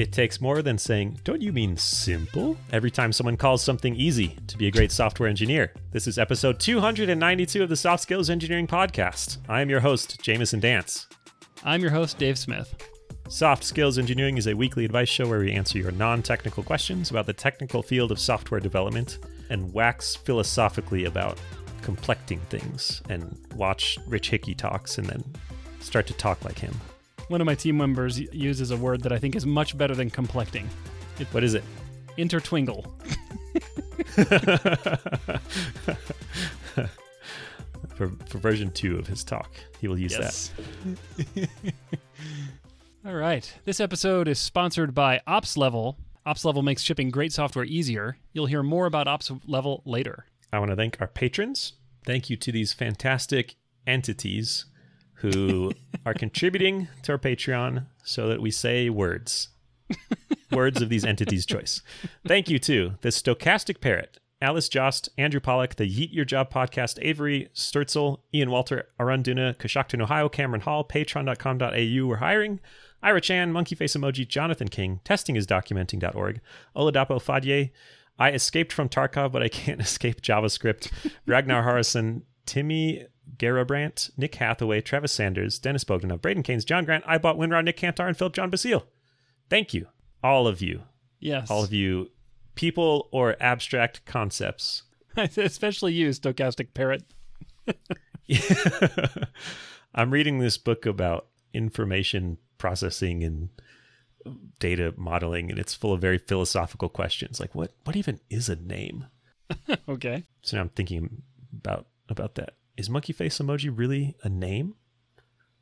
It takes more than saying, Don't you mean simple? every time someone calls something easy to be a great software engineer. This is episode 292 of the Soft Skills Engineering Podcast. I am your host, Jamison Dance. I'm your host, Dave Smith. Soft Skills Engineering is a weekly advice show where we answer your non technical questions about the technical field of software development and wax philosophically about complecting things and watch Rich Hickey talks and then start to talk like him. One of my team members uses a word that I think is much better than complecting What is it? intertwingle. For, for version two of his talk, he will use Yes. All right. This episode is sponsored by Ops Level. Ops Level makes shipping great software easier. You'll hear more about Ops Level later. I want to thank our patrons. Thank you to these fantastic entities who are contributing to our Patreon so that we say words. words of these entities' choice. Thank you to the Stochastic Parrot, Alice Jost, Andrew Pollock, the Yeet Your Job podcast, Avery Sturzel, Ian Walter, Arunduna, Coshocton, Ohio, Cameron Hall, patreon.com.au, we're hiring, Ira Chan, Monkey Face Emoji, Jonathan King, testingisdocumenting.org, Oladapo Fadye, I escaped from Tarkov, but I can't escape JavaScript, Ragnar Harrison, Timmy Garabrandt, Nick Hathaway, Travis Sanders, Dennis Bogdanov, Braden Keynes, John Grant, I bought Winrod, Nick Cantar, and Philip John Basile. Thank you, all of you, Yes. all of you people or abstract concepts. Especially you, Stochastic Parrot. I'm reading this book about information processing and data modeling, and it's full of very philosophical questions like what what even is a name? Okay. So now I'm thinking about about that. Is monkey face emoji really a name?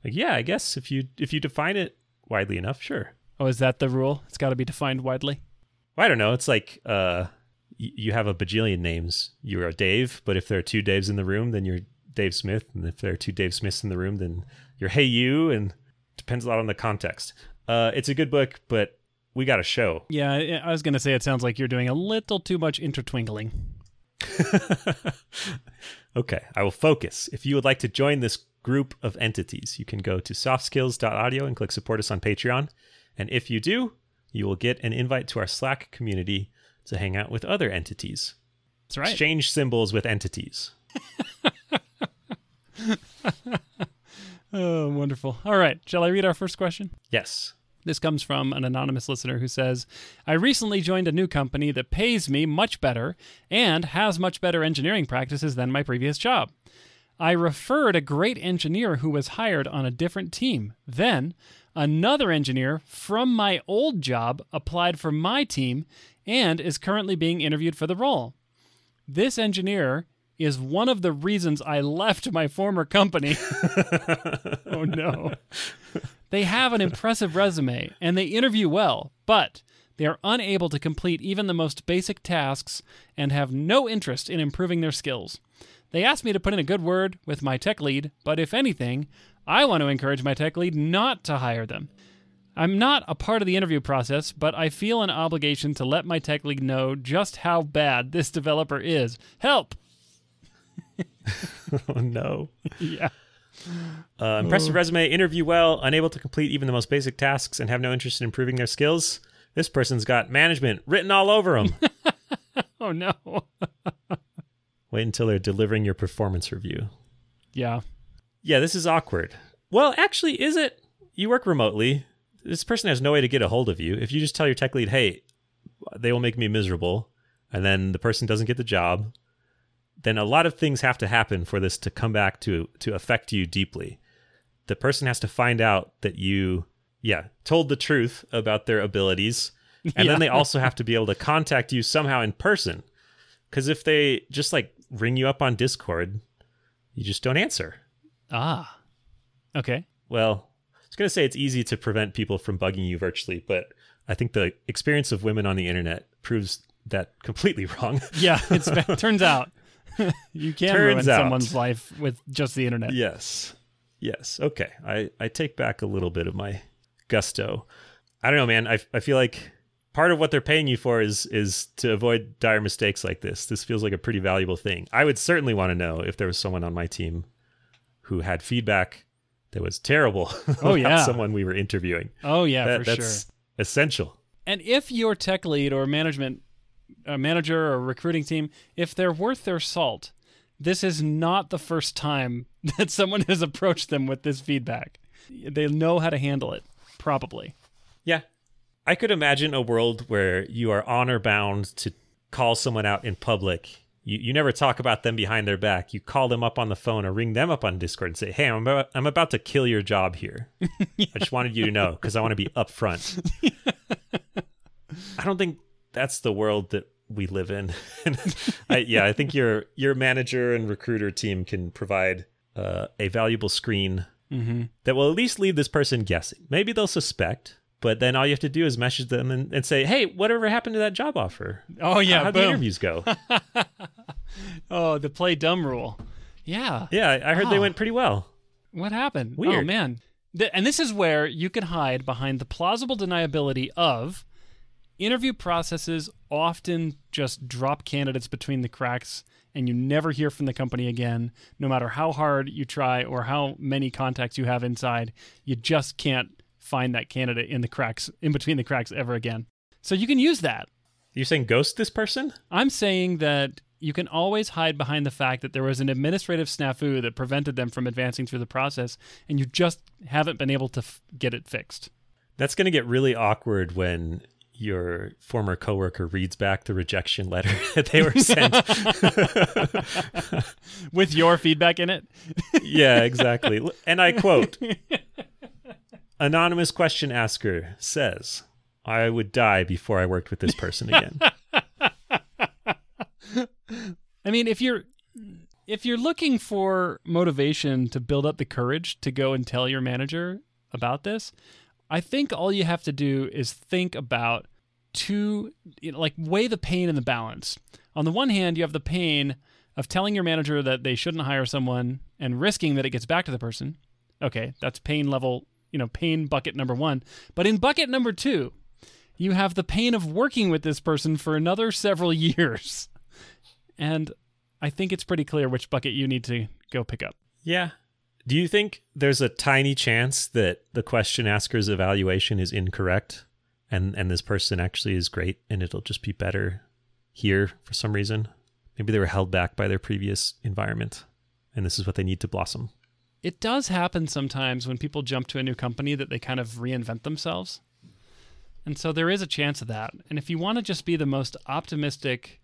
Like, yeah, I guess if you if you define it widely enough, sure. Oh, is that the rule? It's got to be defined widely. Well, I don't know. It's like uh, y- you have a bajillion names. You're a Dave, but if there are two Daves in the room, then you're Dave Smith, and if there are two Dave Smiths in the room, then you're Hey You, and depends a lot on the context. Uh, it's a good book, but we got a show. Yeah, I- was going to say it sounds like you're doing a little too much intertwingling. okay, I will focus. If you would like to join this group of entities, you can go to softskills.audio and click support us on Patreon. And if you do, you will get an invite to our Slack community to hang out with other entities. That's right. Exchange symbols with entities. Oh, wonderful. All right. Shall I read our first question? Yes. This comes from an anonymous listener who says, I recently joined a new company that pays me much better and has much better engineering practices than my previous job. I referred a great engineer who was hired on a different team. Then, another engineer from my old job applied for my team and is currently being interviewed for the role. This engineer is one of the reasons I left my former company. oh no. They have an impressive resume and they interview well, but they are unable to complete even the most basic tasks and have no interest in improving their skills. They asked me to put in a good word with my tech lead, but if anything, I want to encourage my tech lead not to hire them. I'm not a part of the interview process, but I feel an obligation to let my tech lead know just how bad this developer is. Help! Oh no. Yeah. Uh, impressive resume, interview well, unable to complete even the most basic tasks, and have no interest in improving their skills. This person's got management written all over them. Oh no. Wait until they're delivering your performance review. yeah. Yeah, this is awkward. Well, actually, is it? You work remotely. This person has no way to get a hold of you. If you just tell your tech lead, hey, they will make me miserable, and then the person doesn't get the job, then a lot of things have to happen for this to come back to to affect you deeply. The person has to find out that you, yeah, told the truth about their abilities, and Yeah. then they also have to be able to contact you somehow in person. Because if they just like ring you up on Discord, you just don't answer. Ah. Okay. Well, I was going to say it's easy to prevent people from bugging you virtually, but I think the experience of women on the internet proves that completely wrong. Yeah, it's turns out you can ruin out. someone's life with just the internet. yes. Yes. Okay. I, I take back a little bit of my gusto. I don't know, man. I, I feel like part of what they're paying you for is is to avoid dire mistakes like this. This feels like a pretty valuable thing. I would certainly want to know if there was someone on my team who had feedback that was terrible Oh, about yeah. someone we were interviewing. Oh yeah, That- for that's sure. essential. And if your tech lead or management uh, manager or a recruiting team, if they're worth their salt, this is not the first time that someone has approached them with this feedback. They know how to handle it, probably. Yeah. I could imagine a world where you are honor bound to call someone out in public. You, you never talk about them behind their back. You call them up on the phone or ring them up on Discord and say, Hey, I'm about, I'm about to kill your job here. I just wanted you to know because I want to be upfront. I don't think that's the world that we live in. I, yeah, I think your your manager and recruiter team can provide uh, a valuable screen Mm-hmm. that will at least leave this person guessing. Maybe they'll suspect, but then all you have to do is message them and, and say, "Hey, whatever happened to that job offer? Oh yeah, How'd the interviews go?" Oh, the play dumb rule. Yeah. yeah, I heard they Oh. went pretty well. What happened? Weird. Oh man. And this is where you can hide behind the plausible deniability of interview processes often just drop candidates between the cracks and you never hear from the company again no matter how hard you try or how many contacts you have inside you just can't find that candidate in the cracks in between the cracks ever again so you can use that You're saying ghost this person? I'm saying that you can always hide behind the fact that there was an administrative snafu that prevented them from advancing through the process, and you just haven't been able to f- get it fixed. That's going to get really awkward when your former coworker reads back the rejection letter that they were sent. With your feedback in it? yeah, exactly. And I quote Anonymous question asker says, I would die before I worked with this person again. I mean, if you're if you're looking for motivation to build up the courage to go and tell your manager about this, I think all you have to do is think about two you know, like weigh the pain and the balance. On the one hand, you have the pain of telling your manager that they shouldn't hire someone and risking that it gets back to the person. Okay, that's pain level, you know, pain bucket number 1. But in bucket number 2, you have the pain of working with this person for another several years. And I think it's pretty clear which bucket you need to go pick up. Yeah. Do you think there's a tiny chance that the question asker's evaluation is incorrect and and this person actually is great and it'll just be better here for some reason? Maybe they were held back by their previous environment and this is what they need to blossom. It does happen sometimes when people jump to a new company that they kind of reinvent themselves. And so there is a chance of that. And if you want to just be the most optimistic,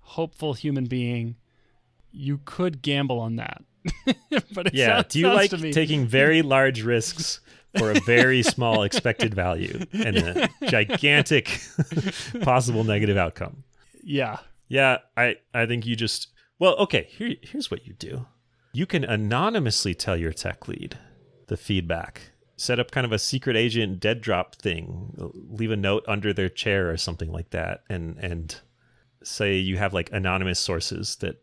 hopeful human being, you could gamble on that. but it Yeah. sounds, Do you like taking very large risks for a very small expected value and a gigantic possible negative outcome? Yeah. Yeah, I, I think you just well, okay, here here's what you do. You can anonymously tell your tech lead the feedback. Set up kind of a secret agent dead drop thing. Leave a note under their chair or something like that and and say you have like anonymous sources that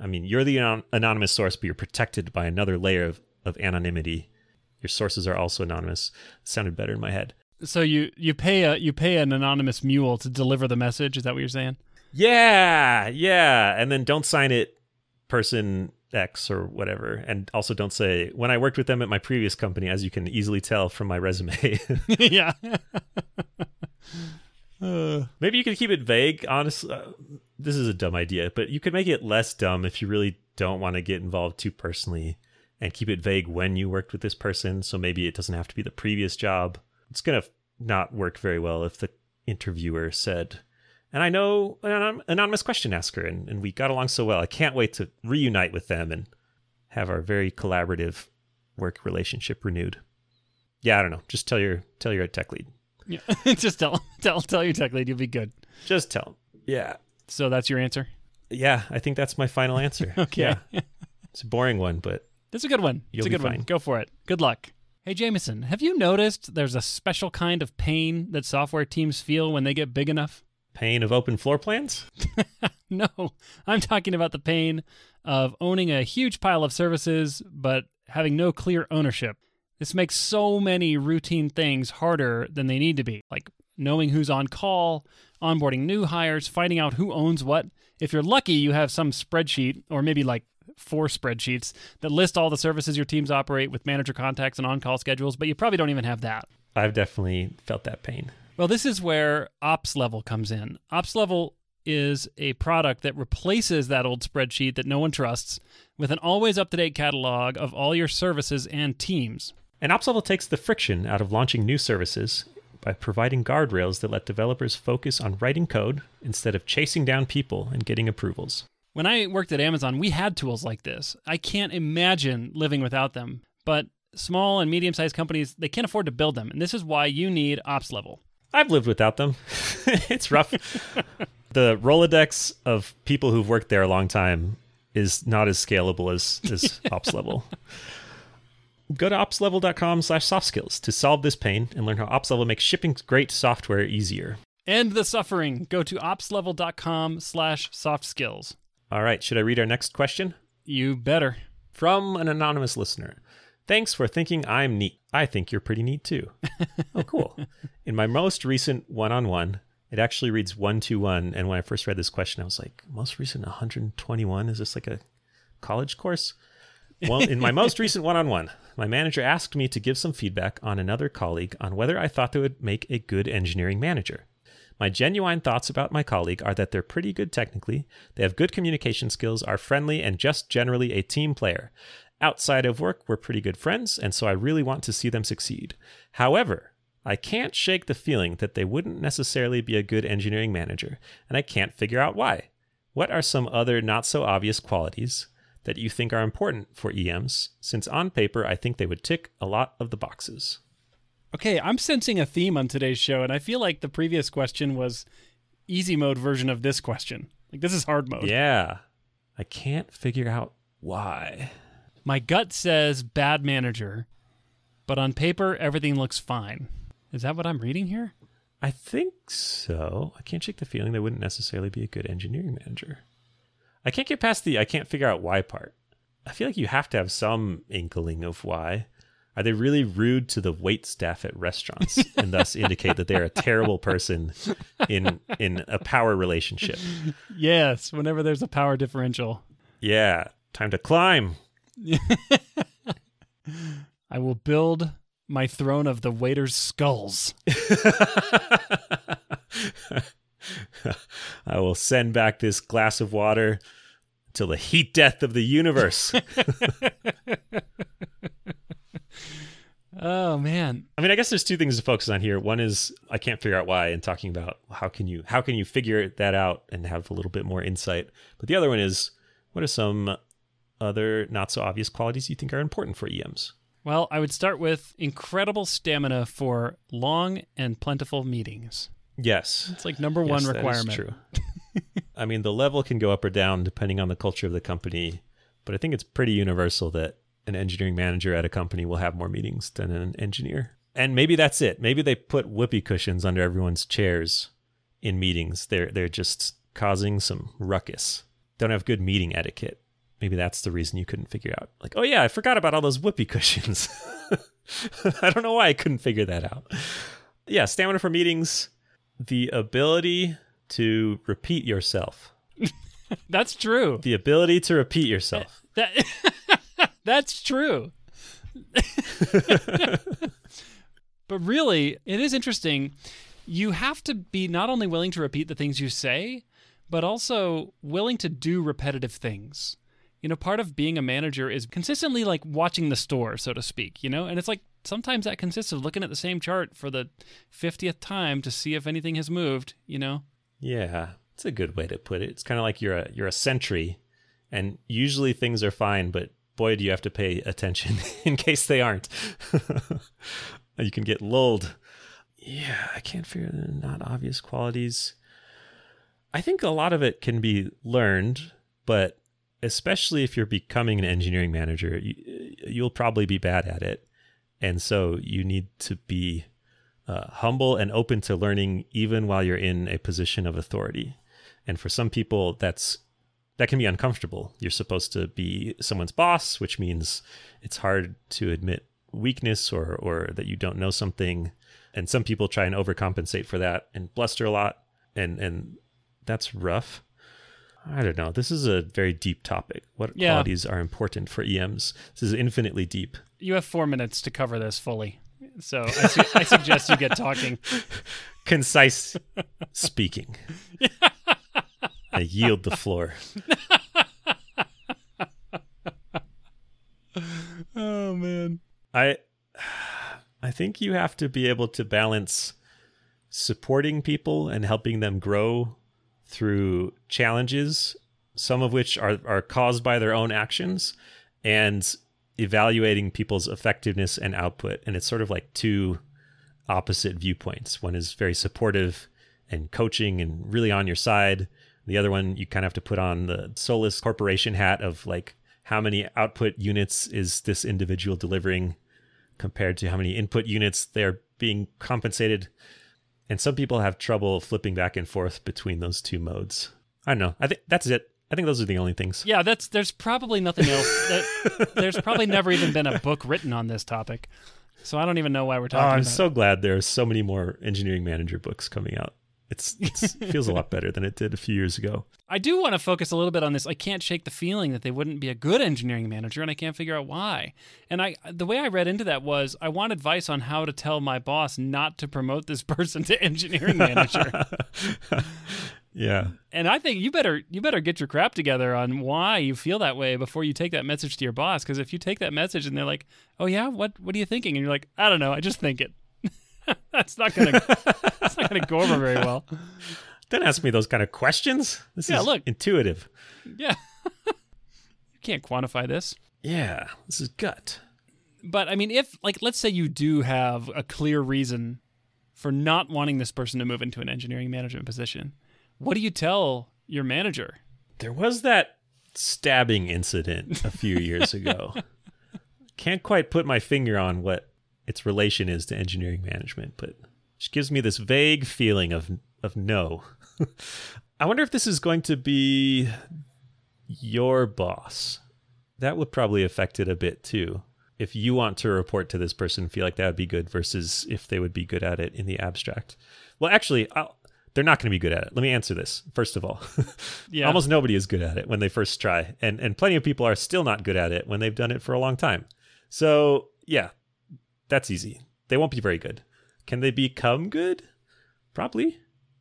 I mean, you're the anon- anonymous source, but you're protected by another layer of, of anonymity. Your sources are also anonymous. sounded better in my head. So you you pay a you pay an anonymous mule to deliver the message, is that what you're saying? Yeah, yeah. And then don't sign it person X or whatever. And also don't say, when I worked with them at my previous company, as you can easily tell from my resume. yeah. Uh, Maybe you could keep it vague, honestly. Uh, this is a dumb idea, but you could make it less dumb if you really don't want to get involved too personally and keep it vague when you worked with this person. So maybe it doesn't have to be the previous job. It's going to not work very well if the interviewer said, and I know an anonymous question asker, and, and we got along so well. I can't wait to reunite with them and have our very collaborative work relationship renewed. Yeah, I don't know. Just tell your tell your tech lead. Yeah. Just tell tell tell your tech lead you'll be good. Just tell. Yeah, So that's your answer. Yeah, I think that's my final answer. Okay. Yeah. It's a boring one, but That's a good one. You'll it's a be good one. fine. Go for it. Good luck. Hey Jamison, have you noticed there's a special kind of pain that software teams feel when they get big enough? pain of open floor plans? No, I'm talking about the pain of owning a huge pile of services but having no clear ownership. This makes so many routine things harder than they need to be, like knowing who's on call, onboarding new hires, finding out who owns what. If you're lucky, you have some spreadsheet, or maybe like four spreadsheets, that list all the services your teams operate with manager contacts and on call schedules, but you probably don't even have that. I've definitely felt that pain. Well, this is where Ops Level comes in. Ops Level is a product that replaces that old spreadsheet that no one trusts with an always up to date catalog of all your services and teams. And Ops Level takes the friction out of launching new services by providing guardrails that let developers focus on writing code instead of chasing down people and getting approvals. When I worked at Amazon, we had tools like this. I can't imagine living without them. But small and medium sized companies, they can't afford to build them. And this is why you need Ops Level. I've lived without them. it's rough. the Rolodex of people who've worked there a long time is not as scalable as, as Ops Level. Go to opslevel.com slash soft skills to solve this pain and learn how OpsLevel makes shipping great software easier. End the suffering. Go to opslevel.com slash soft skills. All right, should I read our next question? You better. From an anonymous listener. Thanks for thinking I'm neat. I think you're pretty neat too. oh, cool. In my most recent one on one, it actually reads 121. And when I first read this question, I was like, most recent 121? Is this like a college course? Well, in my most recent one on one, my manager asked me to give some feedback on another colleague on whether I thought they would make a good engineering manager. My genuine thoughts about my colleague are that they're pretty good technically, they have good communication skills, are friendly, and just generally a team player. Outside of work, we're pretty good friends, and so I really want to see them succeed. However, I can't shake the feeling that they wouldn't necessarily be a good engineering manager, and I can't figure out why. What are some other not so obvious qualities that you think are important for EMs, since on paper I think they would tick a lot of the boxes? Okay, I'm sensing a theme on today's show, and I feel like the previous question was easy mode version of this question. Like, this is hard mode. Yeah. I can't figure out why. My gut says bad manager, but on paper, everything looks fine. Is that what I'm reading here? I think so. I can't shake the feeling they wouldn't necessarily be a good engineering manager. I can't get past the I can't figure out why part. I feel like you have to have some inkling of why. Are they really rude to the wait staff at restaurants and thus indicate that they're a terrible person in in a power relationship? Yes, whenever there's a power differential. Yeah, time to climb. I will build my throne of the waiters' skulls. I will send back this glass of water till the heat death of the universe. oh man. I mean, I guess there's two things to focus on here. One is I can't figure out why and talking about how can you how can you figure that out and have a little bit more insight. But the other one is what are some other not so obvious qualities you think are important for EMs? Well, I would start with incredible stamina for long and plentiful meetings. Yes. It's like number one Yes, that is requirement. true. I mean, the level can go up or down depending on the culture of the company, but I think it's pretty universal that an engineering manager at a company will have more meetings than an engineer. And maybe that's it. Maybe they put whoopee cushions under everyone's chairs in meetings. They're they're just causing some ruckus. Don't have good meeting etiquette. Maybe that's the reason you couldn't figure out. Like, oh yeah, I forgot about all those whoopee cushions. I don't know why I couldn't figure that out. Yeah, stamina for meetings, the ability to repeat yourself. That's true. The ability to repeat yourself. That That's true. but really, it is interesting. You have to be not only willing to repeat the things you say, but also willing to do repetitive things. You know, part of being a manager is consistently like watching the store, so to speak, you know? And it's like sometimes that consists of looking at the same chart for the 50th time to see if anything has moved, you know? Yeah, it's a good way to put it. It's kind of like you're a you're a sentry, and usually things are fine, but boy, do you have to pay attention in case they aren't. you can get lulled. Yeah, I can't figure the not obvious qualities. I think a lot of it can be learned, but especially if you're becoming an engineering manager, you, you'll probably be bad at it. And so you need to be uh, humble and open to learning even while you're in a position of authority. And for some people, that's that can be uncomfortable. You're supposed to be someone's boss, which means it's hard to admit weakness or or that you don't know something. And some people try and overcompensate for that and bluster a lot, and and that's rough. I don't know. This is a very deep topic. What Yeah. qualities are important for EMs? This is infinitely deep. You have four minutes to cover this fully. So I, su- I suggest you get talking. concise speaking. I yield the floor. Oh man. I I think you have to be able to balance supporting people and helping them grow through challenges, some of which are, are caused by their own actions, and evaluating people's effectiveness and output. And it's sort of like two opposite viewpoints. One is very supportive and coaching and really on your side. The other one, you kind of have to put on the soulless corporation hat of like, how many output units is this individual delivering compared to how many input units they're being compensated. And some people have trouble flipping back and forth between those two modes. I don't know. I think that's it. I think those are the only things. Yeah, that's there's probably nothing else. That, there's probably never even been a book written on this topic. So I don't even know why we're talking. Oh, talking I'm about so glad there are so many more engineering manager books coming out. It's, it's feels a lot better than it did a few years ago. I do want to focus a little bit on this. I can't shake the feeling that they wouldn't be a good engineering manager, and I can't figure out why. And I, the way I read into that was, I want advice on how to tell my boss not to promote this person to engineering manager. Yeah. and I think you better, you better get your crap together on why you feel that way before you take that message to your boss. Because if you take that message and they're like, "Oh yeah, what, what are you thinking?" and you're like, "I don't know, I just think it." that's not gonna, that's not gonna go over very well. Don't ask me those kind of questions. This Yeah, is look. intuitive. Yeah, you can't quantify this. Yeah, this is gut. But I mean, if like let's say you do have a clear reason for not wanting this person to move into an engineering management position, what do you tell your manager? There was that stabbing incident a few years ago. Can't quite put my finger on what its relation is to engineering management, but it gives me this vague feeling of of no. I wonder if this is going to be your boss. That would probably affect it a bit too. If you want to report to this person, feel like that would be good versus if they would be good at it in the abstract. Well, actually, I'll, they're not going to be good at it. Let me answer this first of all. Yeah. Almost nobody is good at it when they first try, and and plenty of people are still not good at it when they've done it for a long time. So yeah, that's easy. They won't be very good. Can they become good? Probably,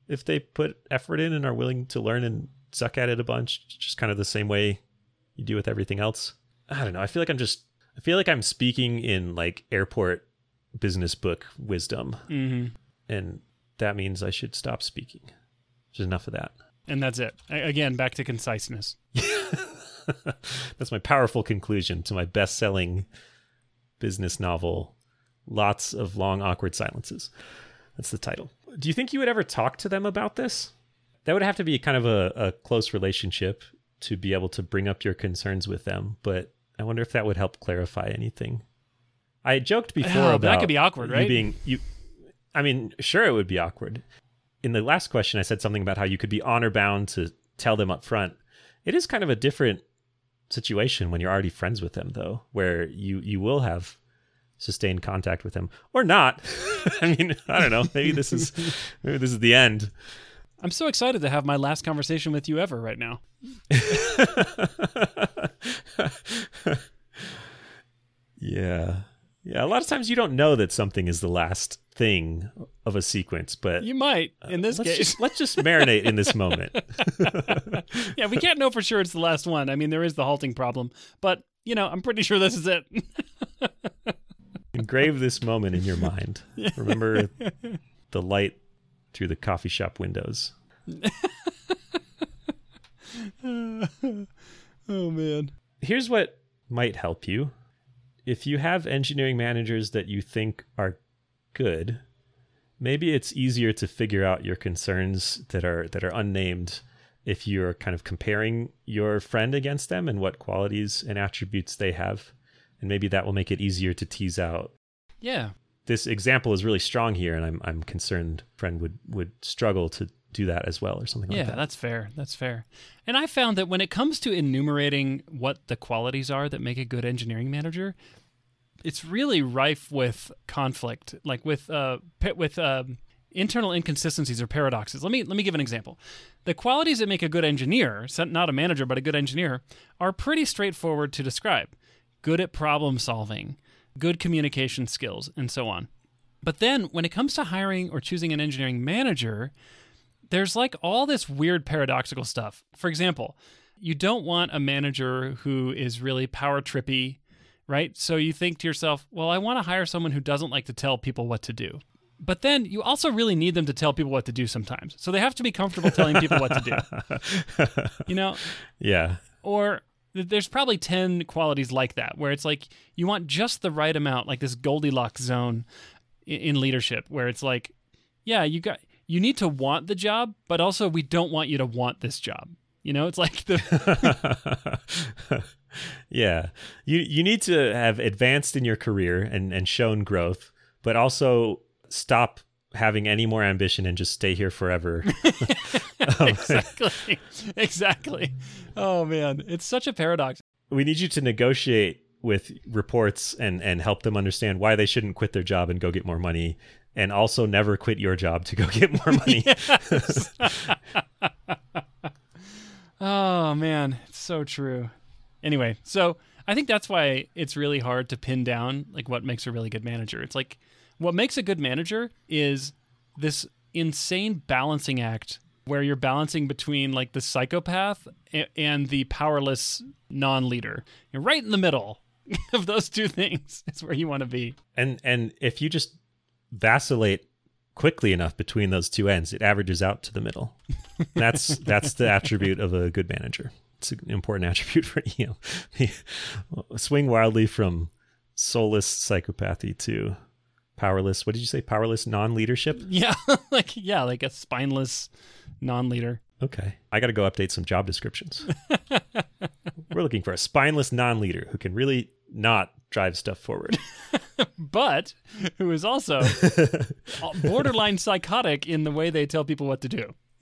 if they put effort in and are willing to learn and suck at it a bunch, just kind of the same way you do with everything else. I don't know. I feel like I'm just. I feel like I'm speaking in like airport business book wisdom, hmm and that means I should stop speaking. There's enough of that. And that's it. Again, back to conciseness. That's my powerful conclusion to my best selling business novel, Lots of Long Awkward Silences. That's the title. Do you think you would ever talk to them about this? That would have to be kind of a, a close relationship to be able to bring up your concerns with them, but I wonder if that would help clarify anything. I joked before Oh, about that could be awkward, you right? being you. I mean, sure, it would be awkward. In the last question, I said something about how you could be honor bound to tell them up front. It is kind of a different situation when you're already friends with them, though, where you you will have sustained contact with them or not. I mean, I don't know. Maybe this is maybe this is the end. I'm so excited to have my last conversation with you ever right now. yeah. Yeah, a lot of times you don't know that something is the last thing of a sequence, but You might, uh, in this let's case. just let's just marinate in this moment. yeah, we can't know for sure it's the last one. I mean, there is the halting problem, but you know, I'm pretty sure this is it. Engrave this moment in your mind. Remember the light through the coffee shop windows. oh man. Here's what might help you. If you have engineering managers that you think are good, maybe it's easier to figure out your concerns that are that are unnamed if you're kind of comparing your friend against them and what qualities and attributes they have. And maybe that will make it easier to tease out Yeah. this example is really strong here, and I'm I'm concerned friend would would struggle to do that as well, or something Yeah, like that. Yeah, that's fair. That's fair. And I found that when it comes to enumerating what the qualities are that make a good engineering manager, it's really rife with conflict, like with uh with um internal inconsistencies or paradoxes. Let me let me give an example. The qualities that make a good engineer, not a manager but a good engineer, are pretty straightforward to describe. Good at problem solving, good communication skills, and so on. But then when it comes to hiring or choosing an engineering manager, there's like all this weird paradoxical stuff. For example, you don't want a manager who is really power trippy, right? So you think to yourself, well, I want to hire someone who doesn't like to tell people what to do. But then you also really need them to tell people what to do sometimes. So they have to be comfortable telling people what to do. You know, Yeah. or there's probably 10 qualities like that where it's like you want just the right amount like this goldilocks zone in leadership where it's like yeah you got you need to want the job but also we don't want you to want this job. You know it's like the yeah. You you need to have advanced in your career and, and shown growth, but also stop having any more ambition and just stay here forever. Um, exactly. Exactly. Oh man. It's such a paradox. We need you to negotiate with reports and and help them understand why they shouldn't quit their job and go get more money and also never quit your job to go get more money. Oh man, it's so true. Anyway, so I think that's why it's really hard to pin down like what makes a really good manager. It's like what makes a good manager is this insane balancing act where you're balancing between like the psychopath and the powerless non-leader. You're right in the middle of those two things. It's where you want to be. and and if you just vacillate quickly enough between those two ends, it averages out to the middle. That's that's the attribute of a good manager. It's an important attribute for you know. Swing wildly from soulless psychopathy to powerless. What did you say? Powerless non-leadership. Yeah, like yeah, like a spineless non-leader. Okay, I got to go update some job descriptions. We're looking for a spineless non-leader who can really not drive stuff forward. but who is also borderline psychotic in the way they tell people what to do.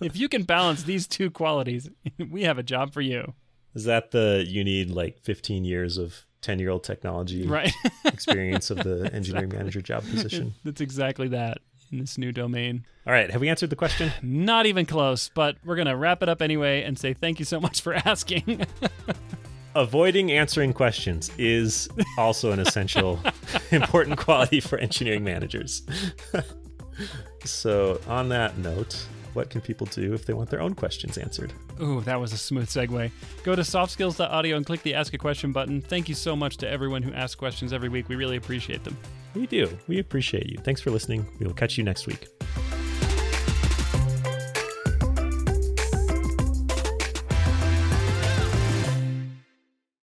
if you can balance these two qualities, we have a job for you. Is that the you need like 15 years of 10 year old technology Right. experience of the engineering manager job position? That's exactly that in this new domain. All right, have we answered the question? Not even close, but we're going to wrap it up anyway and say thank you so much for asking. Avoiding answering questions is also an essential, important quality for engineering managers. so, on that note, what can people do if they want their own questions answered? Ooh, that was a smooth segue. Go to softskills.audio and click the ask a question button. Thank you so much to everyone who asks questions every week. We really appreciate them. We do. We appreciate you. Thanks for listening. We will catch you next week.